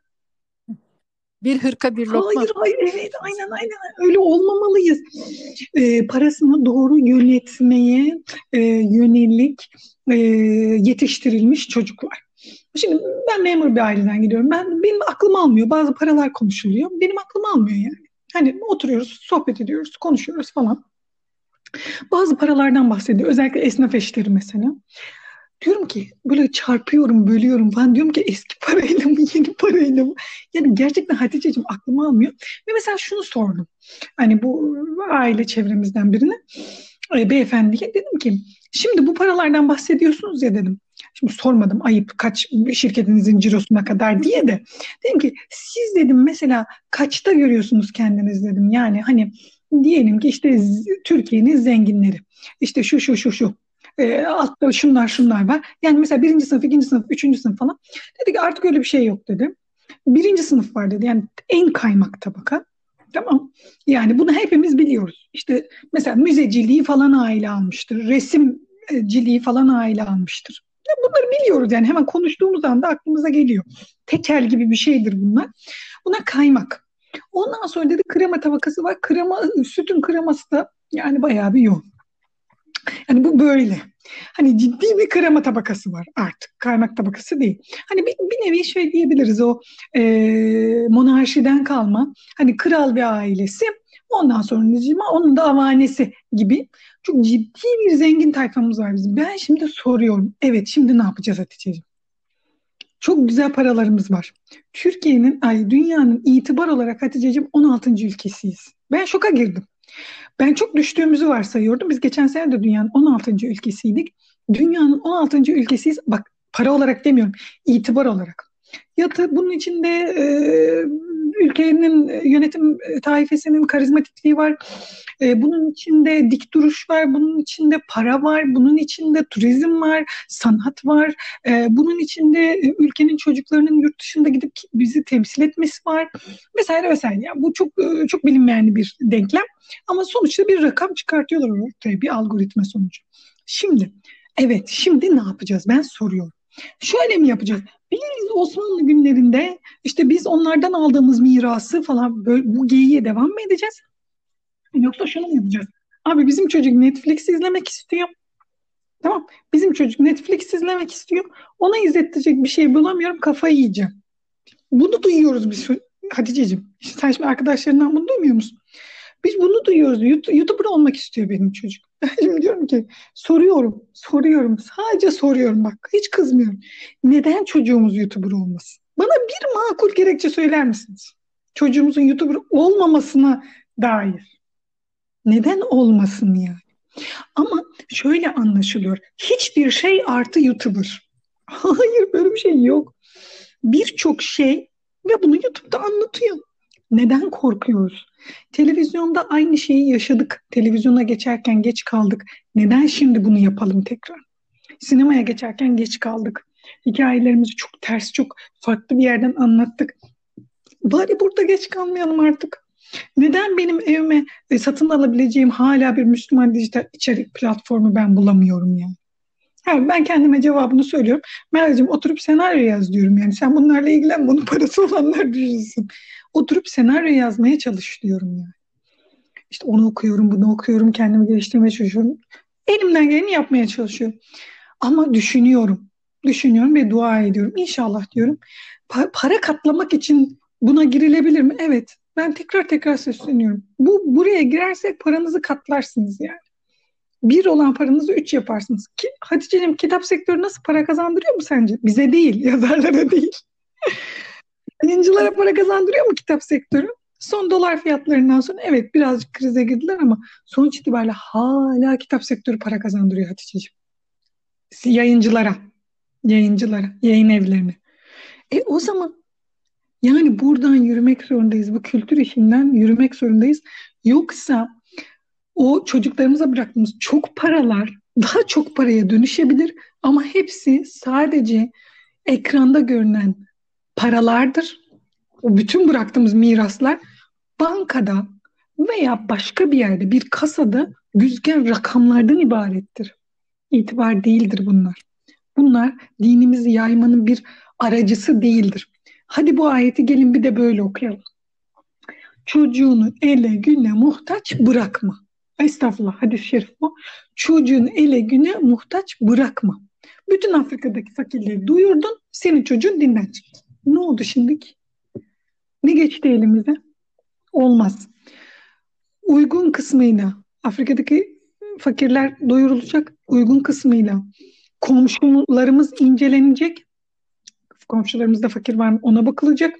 Speaker 1: bir hırka bir lokma.
Speaker 2: Hayır, hayır, evet, aynen, aynen. Öyle olmamalıyız. E, parasını doğru yönetmeye e, yönelik e, yetiştirilmiş çocuklar. Şimdi ben memur bir aileden gidiyorum. Ben benim aklım almıyor. Bazı paralar konuşuluyor. Benim aklım almıyor yani. Hani oturuyoruz, sohbet ediyoruz, konuşuyoruz falan. Bazı paralardan bahsediyor. Özellikle esnaf eşleri mesela. Diyorum ki böyle çarpıyorum, bölüyorum falan. Diyorum ki eski parayla mı, yeni parayla mı? Yani gerçekten Hatice'cim aklım almıyor. Ve mesela şunu sordum. Hani bu aile çevremizden birine, e, beyefendiye dedim ki şimdi bu paralardan bahsediyorsunuz ya dedim. Şimdi sormadım ayıp kaç şirketinizin cirosuna kadar diye de. Dedim ki siz dedim mesela kaçta görüyorsunuz kendiniz dedim. Yani hani diyelim ki işte Türkiye'nin zenginleri. İşte şu şu şu şu. E, altta şunlar şunlar var. Yani mesela birinci sınıf, ikinci sınıf, üçüncü sınıf falan. Dedi ki artık öyle bir şey yok dedi. Birinci sınıf var dedi. Yani en kaymak tabaka. Tamam. Yani bunu hepimiz biliyoruz. İşte mesela müzeciliği falan aile almıştır. Resimciliği falan aile almıştır. Bunları biliyoruz yani hemen konuştuğumuz anda aklımıza geliyor. Tekel gibi bir şeydir bunlar. Buna kaymak. Ondan sonra dedi krema tabakası var. Krema, sütün kreması da yani bayağı bir yoğun. Yani bu böyle. Hani ciddi bir krema tabakası var artık. Kaymak tabakası değil. Hani bir, bir nevi şey diyebiliriz o e, monarşiden kalma. Hani kral bir ailesi. Ondan sonra Nizima onun da avanesi gibi. Çok ciddi bir zengin tayfamız var bizim. Ben şimdi soruyorum. Evet şimdi ne yapacağız Hatice'ciğim? Çok güzel paralarımız var. Türkiye'nin, ay dünyanın itibar olarak Hatice'ciğim 16. ülkesiyiz. Ben şoka girdim. Ben çok düştüğümüzü varsayıyordum. Biz geçen sene de dünyanın 16. ülkesiydik. Dünyanın 16. ülkesiyiz. Bak para olarak demiyorum, itibar olarak. Ya bunun içinde e, ülkenin yönetim taifesinin karizmatikliği var. E, bunun içinde dik duruş var, bunun içinde para var, bunun içinde turizm var, sanat var. E, bunun içinde ülkenin çocuklarının yurt dışında gidip bizi temsil etmesi var. Vesaire vesaire. Yani bu çok e, çok bilinmeyen bir denklem. Ama sonuçta bir rakam çıkartıyorlar ortaya, bir algoritma sonucu. Şimdi, evet, şimdi ne yapacağız? Ben soruyorum. Şöyle mi yapacağız? Biliriz Osmanlı günlerinde işte biz onlardan aldığımız mirası falan böyle bu geyiğe devam mı edeceğiz? Yoksa şunu mu yapacağız? Abi bizim çocuk Netflix izlemek istiyor. Tamam. Bizim çocuk Netflix izlemek istiyor. Ona izletecek bir şey bulamıyorum. Kafayı yiyeceğim. Bunu duyuyoruz biz Hatice'ciğim. İşte sen şimdi arkadaşlarından bunu duymuyor musun? Biz bunu duyuyoruz. YouTuber olmak istiyor benim çocuk. Şimdi diyorum ki soruyorum, soruyorum. Sadece soruyorum bak. Hiç kızmıyorum. Neden çocuğumuz YouTuber olmasın? Bana bir makul gerekçe söyler misiniz? Çocuğumuzun YouTuber olmamasına dair. Neden olmasın yani? Ama şöyle anlaşılıyor. Hiçbir şey artı YouTuber. Hayır böyle bir şey yok. Birçok şey ve bunu YouTube'da anlatıyor. Neden korkuyoruz? Televizyonda aynı şeyi yaşadık. Televizyona geçerken geç kaldık. Neden şimdi bunu yapalım tekrar? Sinemaya geçerken geç kaldık. Hikayelerimizi çok ters, çok farklı bir yerden anlattık. Bari burada geç kalmayalım artık. Neden benim evime e, satın alabileceğim hala bir Müslüman dijital içerik platformu ben bulamıyorum yani? Yani ben kendime cevabını söylüyorum. Meral'cim oturup senaryo yaz diyorum yani. Sen bunlarla ilgilen, bunun parası olanlar düşünsün. Oturup senaryo yazmaya çalış yani. İşte onu okuyorum, bunu okuyorum, kendimi geliştirmeye çalışıyorum. Elimden geleni yapmaya çalışıyorum. Ama düşünüyorum. Düşünüyorum ve dua ediyorum. İnşallah diyorum. Pa- para katlamak için buna girilebilir mi? Evet. Ben tekrar tekrar sesleniyorum. Bu buraya girersek paranızı katlarsınız yani. Bir olan paranızı üç yaparsınız. Ki, Hatice'cim kitap sektörü nasıl para kazandırıyor mu sence? Bize değil, yazarlara değil. Yayıncılara para kazandırıyor mu kitap sektörü? Son dolar fiyatlarından sonra evet birazcık krize girdiler ama sonuç itibariyle hala kitap sektörü para kazandırıyor Hatice'ciğim. Yayıncılara, yayıncılara, yayın evlerine. E o zaman yani buradan yürümek zorundayız. Bu kültür işinden yürümek zorundayız. Yoksa o çocuklarımıza bıraktığımız çok paralar daha çok paraya dönüşebilir ama hepsi sadece ekranda görünen paralardır. O bütün bıraktığımız miraslar bankada veya başka bir yerde bir kasada gözüken rakamlardan ibarettir. İtibar değildir bunlar. Bunlar dinimizi yaymanın bir aracısı değildir. Hadi bu ayeti gelin bir de böyle okuyalım. Çocuğunu ele güne muhtaç bırakma. Estağfurullah hadis-i şerif bu. Çocuğunu ele güne muhtaç bırakma. Bütün Afrika'daki fakirleri duyurdun, senin çocuğun dinden çıktı. Ne oldu şimdiki? Ne geçti elimize? Olmaz. Uygun kısmıyla Afrika'daki fakirler doyurulacak. Uygun kısmıyla komşularımız incelenecek. Komşularımızda fakir var mı ona bakılacak.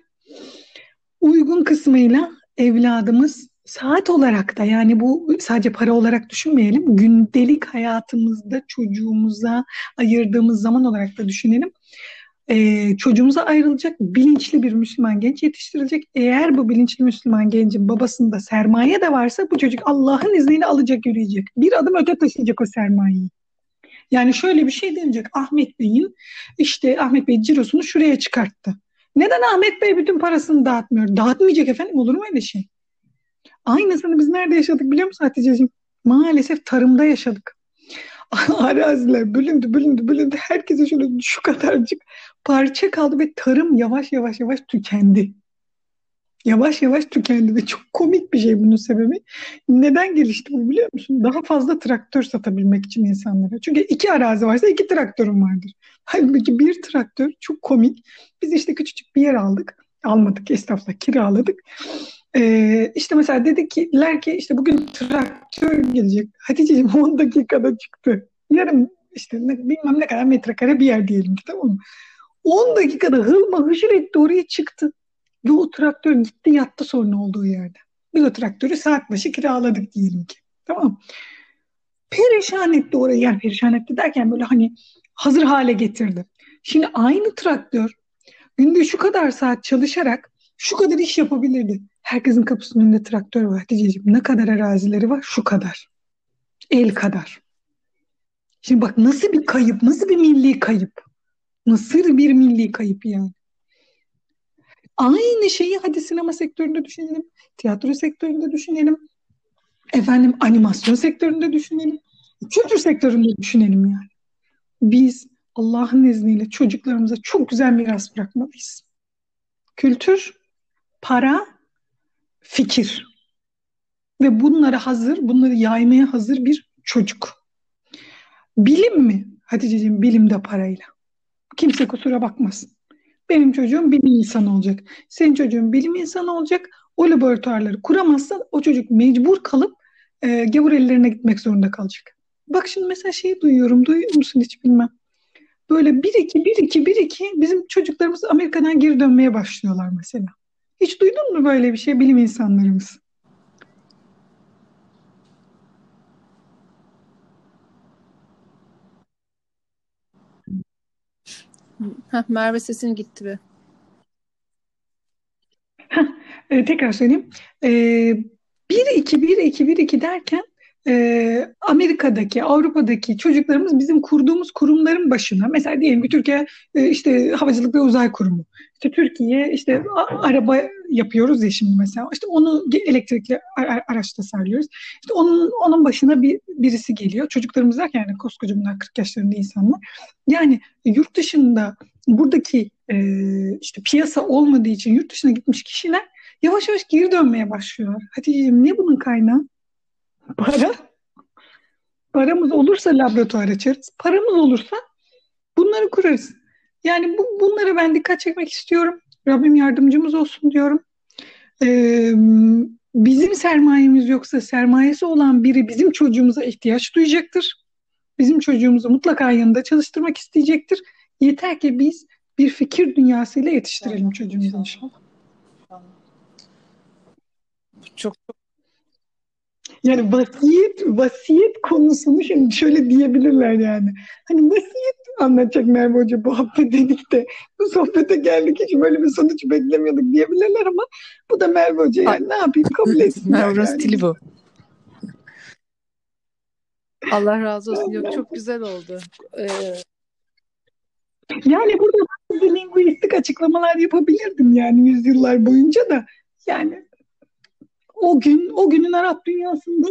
Speaker 2: Uygun kısmıyla evladımız saat olarak da yani bu sadece para olarak düşünmeyelim. Gündelik hayatımızda çocuğumuza ayırdığımız zaman olarak da düşünelim e, çocuğumuza ayrılacak bilinçli bir Müslüman genç yetiştirilecek. Eğer bu bilinçli Müslüman gencin babasında sermaye de varsa bu çocuk Allah'ın izniyle alacak yürüyecek. Bir adım öte taşıyacak o sermayeyi. Yani şöyle bir şey denecek. Ahmet Bey'in işte Ahmet Bey cirosunu şuraya çıkarttı. Neden Ahmet Bey bütün parasını dağıtmıyor? Dağıtmayacak efendim olur mu öyle şey? Aynısını biz nerede yaşadık biliyor musun Hatice'ciğim? Maalesef tarımda yaşadık. araziler bölündü bölündü bölündü. Herkese şöyle şu kadarcık parça kaldı ve tarım yavaş yavaş yavaş tükendi. Yavaş yavaş tükendi ve çok komik bir şey bunun sebebi. Neden gelişti bu biliyor musun? Daha fazla traktör satabilmek için insanlara. Çünkü iki arazi varsa iki traktörüm vardır. Halbuki bir traktör çok komik. Biz işte küçücük bir yer aldık. Almadık estağfurullah kiraladık. Ee, işte mesela dedikler ki işte bugün traktör gelecek. Hatice'ciğim 10 dakikada çıktı. Yarım işte ne, bilmem ne kadar metrekare bir yer diyelim ki tamam mı? 10 dakikada hılma hışır etti oraya çıktı. Ve o traktör gitti yattı sonra olduğu yerde. Biz o traktörü saat başı kiraladık diyelim ki. Tamam Perişan etti orayı. Yani perişan etti derken böyle hani hazır hale getirdi. Şimdi aynı traktör günde şu kadar saat çalışarak şu kadar iş yapabilirdi. Herkesin kapısının önünde traktör var Hatice'ciğim. Ne kadar arazileri var? Şu kadar. El kadar. Şimdi bak nasıl bir kayıp, nasıl bir milli kayıp. Nasıl bir milli kayıp yani. Aynı şeyi hadi sinema sektöründe düşünelim, tiyatro sektöründe düşünelim, efendim animasyon sektöründe düşünelim, kültür sektöründe düşünelim yani. Biz Allah'ın izniyle çocuklarımıza çok güzel miras bırakmalıyız. Kültür, para, fikir ve bunlara hazır, bunları yaymaya hazır bir çocuk. Bilim mi? Hatice'ciğim bilim de parayla. Kimse kusura bakmasın. Benim çocuğum bilim insanı olacak. Senin çocuğun bilim insanı olacak. O laboratuvarları kuramazsan o çocuk mecbur kalıp e, gavur ellerine gitmek zorunda kalacak. Bak şimdi mesela şeyi duyuyorum. Duyuyor musun hiç bilmem. Böyle bir iki bir iki bir iki bizim çocuklarımız Amerika'dan geri dönmeye başlıyorlar mesela. Hiç duydun mu böyle bir şey bilim insanlarımız?
Speaker 1: Heh, Merve sesin gitti be.
Speaker 2: e, tekrar söyleyeyim. E, 1-2, 1-2, 1-2 derken e, Amerika'daki, Avrupa'daki çocuklarımız bizim kurduğumuz kurumların başına, mesela diyelim ki Türkiye e, işte Havacılık ve Uzay Kurumu, işte Türkiye işte a, araba yapıyoruz ya şimdi mesela, işte onu elektrikli araç tasarlıyoruz. İşte onun onun başına bir birisi geliyor. Çocuklarımız derken yani koskoca bunlar 40 yaşlarında insanlar. Yani yurt dışında buradaki e, işte piyasa olmadığı için yurt dışına gitmiş kişiler yavaş yavaş geri dönmeye başlıyorlar. Hatice'ciğim ne bunun kaynağı? Para. Paramız olursa laboratuvar açarız. Paramız olursa bunları kurarız. Yani bu, bunlara ben dikkat çekmek istiyorum. Rabbim yardımcımız olsun diyorum. Ee, bizim sermayemiz yoksa sermayesi olan biri bizim çocuğumuza ihtiyaç duyacaktır. Bizim çocuğumuzu mutlaka yanında çalıştırmak isteyecektir. Yeter ki biz bir fikir dünyasıyla yetiştirelim çocuğumuzu inşallah.
Speaker 1: Çok
Speaker 2: yani vasiyet vasiyet konusunu şimdi şöyle diyebilirler yani. Hani vasiyet anlatacak Merve Hoca bu hafta dedik de bu sohbete geldik hiç böyle bir sonuç beklemiyorduk diyebilirler ama bu da Merve Hoca yani ne yapayım kabul etsin.
Speaker 1: Merve yani. stili bu. Allah razı olsun. Yok çok güzel oldu. Ee...
Speaker 2: Yani burada bazı linguistik açıklamalar yapabilirdim yani yüzyıllar boyunca da yani o gün, o günün Arap dünyasında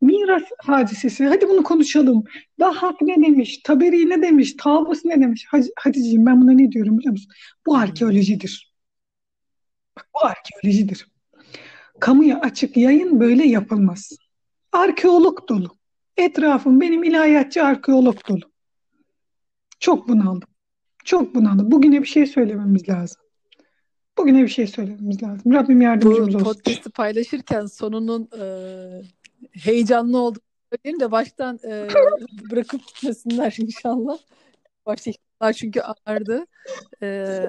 Speaker 2: miras hadisesi. Hadi bunu konuşalım. Dahak ne demiş? Taberi ne demiş? Tavus ne demiş? Hatice'ciğim ben buna ne diyorum biliyor musun? Bu arkeolojidir. Bak, bu arkeolojidir. Kamuya açık yayın böyle yapılmaz. Arkeolog dolu. Etrafım benim ilahiyatçı arkeolog dolu. Çok bunaldım. Çok bunaldım. Bugüne bir şey söylememiz lazım. Bugüne bir şey söylememiz lazım. Rabbim yardımcımız olsun.
Speaker 1: Bu podcast'ı paylaşırken sonunun e, heyecanlı olduğunu söyleyeyim de baştan e, bırakıp gitmesinler inşallah. Başta çünkü ağırdı. E,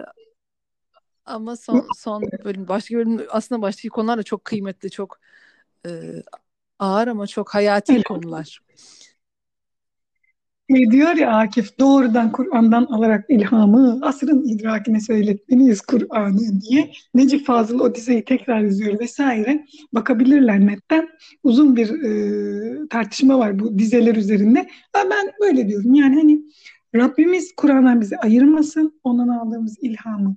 Speaker 1: ama son son bölüm başka bölüm aslında baştaki konular da çok kıymetli, çok e, ağır ama çok hayati konular.
Speaker 2: Şey diyor ya Akif doğrudan Kur'an'dan alarak ilhamı asrın idrakine söyletmeniz Kur'an'ı diye. Necip Fazıl o dizeyi tekrar izliyor vesaire. Bakabilirler netten uzun bir e, tartışma var bu dizeler üzerinde. Ben, ben böyle diyorum. Yani hani Rabbimiz Kur'an'dan bizi ayırmasın ondan aldığımız ilhamı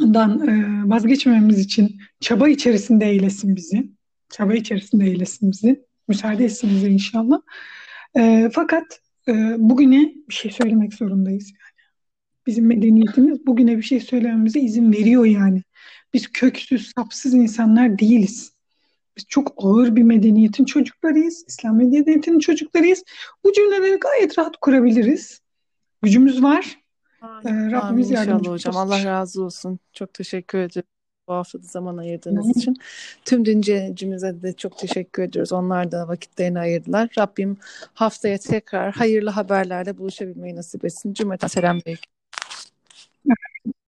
Speaker 2: dan e, vazgeçmememiz için çaba içerisinde eylesin bizi. Çaba içerisinde eylesin bizi. Müsaade etsin bize inşallah e, fakat e, bugüne bir şey söylemek zorundayız yani. Bizim medeniyetimiz bugüne bir şey söylememize izin veriyor yani. Biz köksüz, sapsız insanlar değiliz. Biz çok ağır bir medeniyetin çocuklarıyız. İslam medeniyetinin çocuklarıyız. Bu cümleleri gayet rahat kurabiliriz. Gücümüz var.
Speaker 1: Amin. Ee, Rabbimiz Amin inşallah hocam. Allah razı olsun. Çok teşekkür ederim bu haftada zaman ayırdığınız Hı. için. Tüm dinleyicimize de çok teşekkür ediyoruz. Onlar da vakitlerini ayırdılar. Rabbim haftaya tekrar hayırlı haberlerle buluşabilmeyi nasip etsin. Cümleten selam bekliyorum.